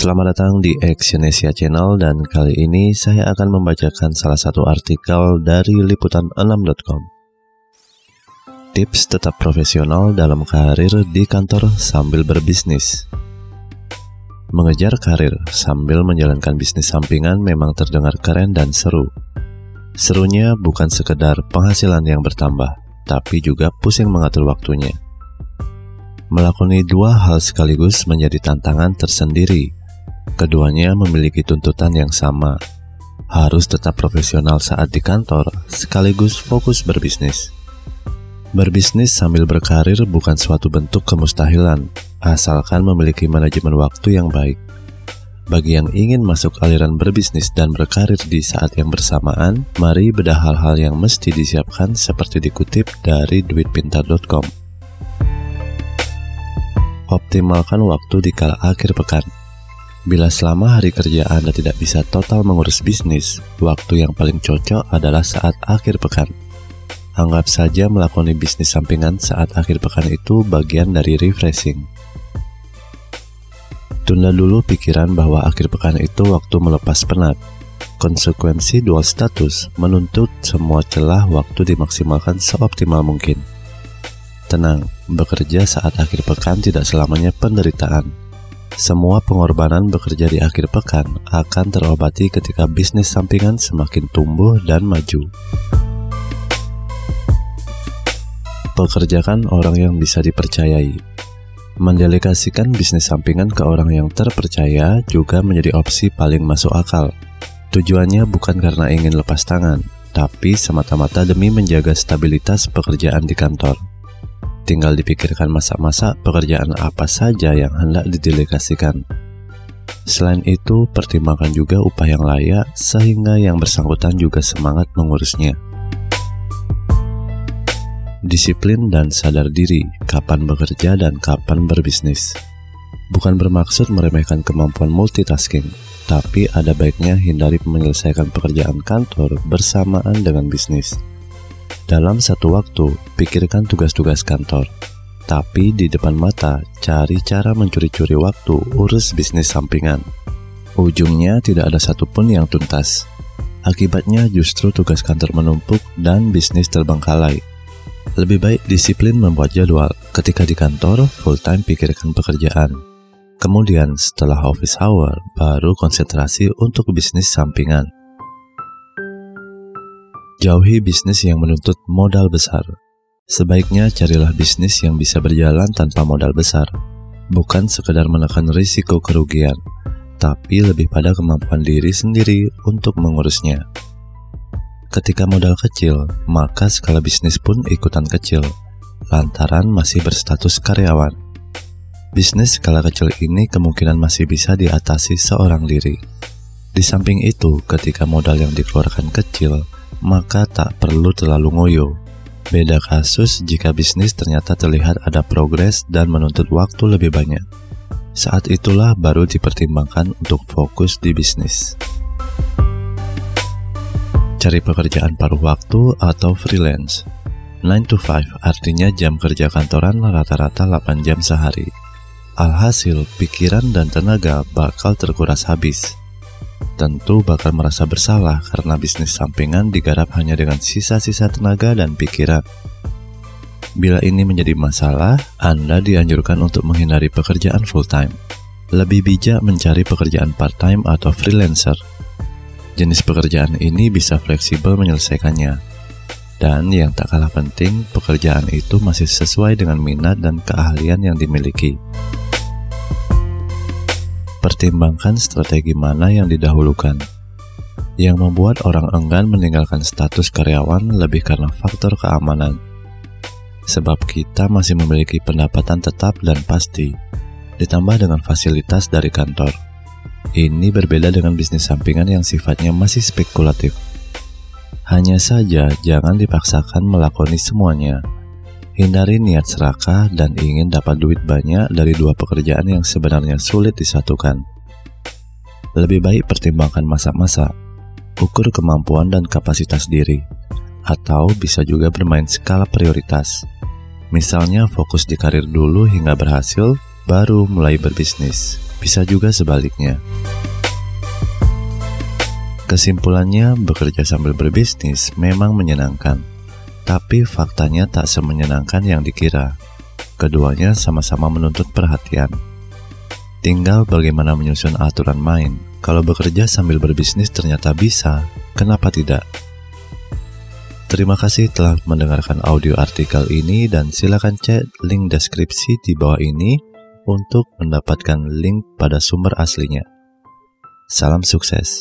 Selamat datang di Exyonesia Channel dan kali ini saya akan membacakan salah satu artikel dari liputan6.com. Tips tetap profesional dalam karir di kantor sambil berbisnis. Mengejar karir sambil menjalankan bisnis sampingan memang terdengar keren dan seru. Serunya bukan sekedar penghasilan yang bertambah, tapi juga pusing mengatur waktunya. Melakoni dua hal sekaligus menjadi tantangan tersendiri Keduanya memiliki tuntutan yang sama, harus tetap profesional saat di kantor, sekaligus fokus berbisnis. Berbisnis sambil berkarir bukan suatu bentuk kemustahilan, asalkan memiliki manajemen waktu yang baik. Bagi yang ingin masuk aliran berbisnis dan berkarir di saat yang bersamaan, mari bedah hal-hal yang mesti disiapkan seperti dikutip dari duitpintar.com. Optimalkan waktu di kala akhir pekan. Bila selama hari kerja Anda tidak bisa total mengurus bisnis, waktu yang paling cocok adalah saat akhir pekan. Anggap saja melakoni bisnis sampingan saat akhir pekan itu bagian dari refreshing. Tunda dulu pikiran bahwa akhir pekan itu waktu melepas penat. Konsekuensi dual status menuntut semua celah waktu dimaksimalkan seoptimal mungkin. Tenang, bekerja saat akhir pekan tidak selamanya penderitaan semua pengorbanan bekerja di akhir pekan akan terobati ketika bisnis sampingan semakin tumbuh dan maju. Pekerjakan orang yang bisa dipercayai. Mendelegasikan bisnis sampingan ke orang yang terpercaya juga menjadi opsi paling masuk akal. Tujuannya bukan karena ingin lepas tangan, tapi semata-mata demi menjaga stabilitas pekerjaan di kantor. Tinggal dipikirkan masa-masa pekerjaan apa saja yang hendak didelegasikan. Selain itu, pertimbangkan juga upah yang layak sehingga yang bersangkutan juga semangat mengurusnya. Disiplin dan sadar diri kapan bekerja dan kapan berbisnis. Bukan bermaksud meremehkan kemampuan multitasking, tapi ada baiknya hindari menyelesaikan pekerjaan kantor bersamaan dengan bisnis. Dalam satu waktu, pikirkan tugas-tugas kantor. Tapi di depan mata, cari cara mencuri-curi waktu urus bisnis sampingan. Ujungnya tidak ada satupun yang tuntas. Akibatnya justru tugas kantor menumpuk dan bisnis terbengkalai. Lebih baik disiplin membuat jadwal. Ketika di kantor, full time pikirkan pekerjaan. Kemudian setelah office hour, baru konsentrasi untuk bisnis sampingan. Jauhi bisnis yang menuntut modal besar. Sebaiknya carilah bisnis yang bisa berjalan tanpa modal besar, bukan sekedar menekan risiko kerugian, tapi lebih pada kemampuan diri sendiri untuk mengurusnya. Ketika modal kecil, maka skala bisnis pun ikutan kecil, lantaran masih berstatus karyawan. Bisnis skala kecil ini kemungkinan masih bisa diatasi seorang diri. Di samping itu, ketika modal yang dikeluarkan kecil, maka tak perlu terlalu ngoyo. Beda kasus jika bisnis ternyata terlihat ada progres dan menuntut waktu lebih banyak. Saat itulah baru dipertimbangkan untuk fokus di bisnis. Cari pekerjaan paruh waktu atau freelance. 9 to 5 artinya jam kerja kantoran rata-rata 8 jam sehari. Alhasil, pikiran dan tenaga bakal terkuras habis tentu bakal merasa bersalah karena bisnis sampingan digarap hanya dengan sisa-sisa tenaga dan pikiran. Bila ini menjadi masalah, Anda dianjurkan untuk menghindari pekerjaan full-time. Lebih bijak mencari pekerjaan part-time atau freelancer. Jenis pekerjaan ini bisa fleksibel menyelesaikannya. Dan yang tak kalah penting, pekerjaan itu masih sesuai dengan minat dan keahlian yang dimiliki. Pertimbangkan strategi mana yang didahulukan. Yang membuat orang enggan meninggalkan status karyawan lebih karena faktor keamanan. Sebab kita masih memiliki pendapatan tetap dan pasti, ditambah dengan fasilitas dari kantor. Ini berbeda dengan bisnis sampingan yang sifatnya masih spekulatif. Hanya saja jangan dipaksakan melakoni semuanya, Hindari niat serakah dan ingin dapat duit banyak dari dua pekerjaan yang sebenarnya sulit disatukan. Lebih baik pertimbangkan masa-masa, ukur kemampuan dan kapasitas diri, atau bisa juga bermain skala prioritas. Misalnya fokus di karir dulu hingga berhasil, baru mulai berbisnis. Bisa juga sebaliknya. Kesimpulannya, bekerja sambil berbisnis memang menyenangkan, tapi faktanya tak semenyenangkan yang dikira. Keduanya sama-sama menuntut perhatian. Tinggal bagaimana menyusun aturan main. Kalau bekerja sambil berbisnis ternyata bisa, kenapa tidak? Terima kasih telah mendengarkan audio artikel ini dan silakan cek link deskripsi di bawah ini untuk mendapatkan link pada sumber aslinya. Salam sukses.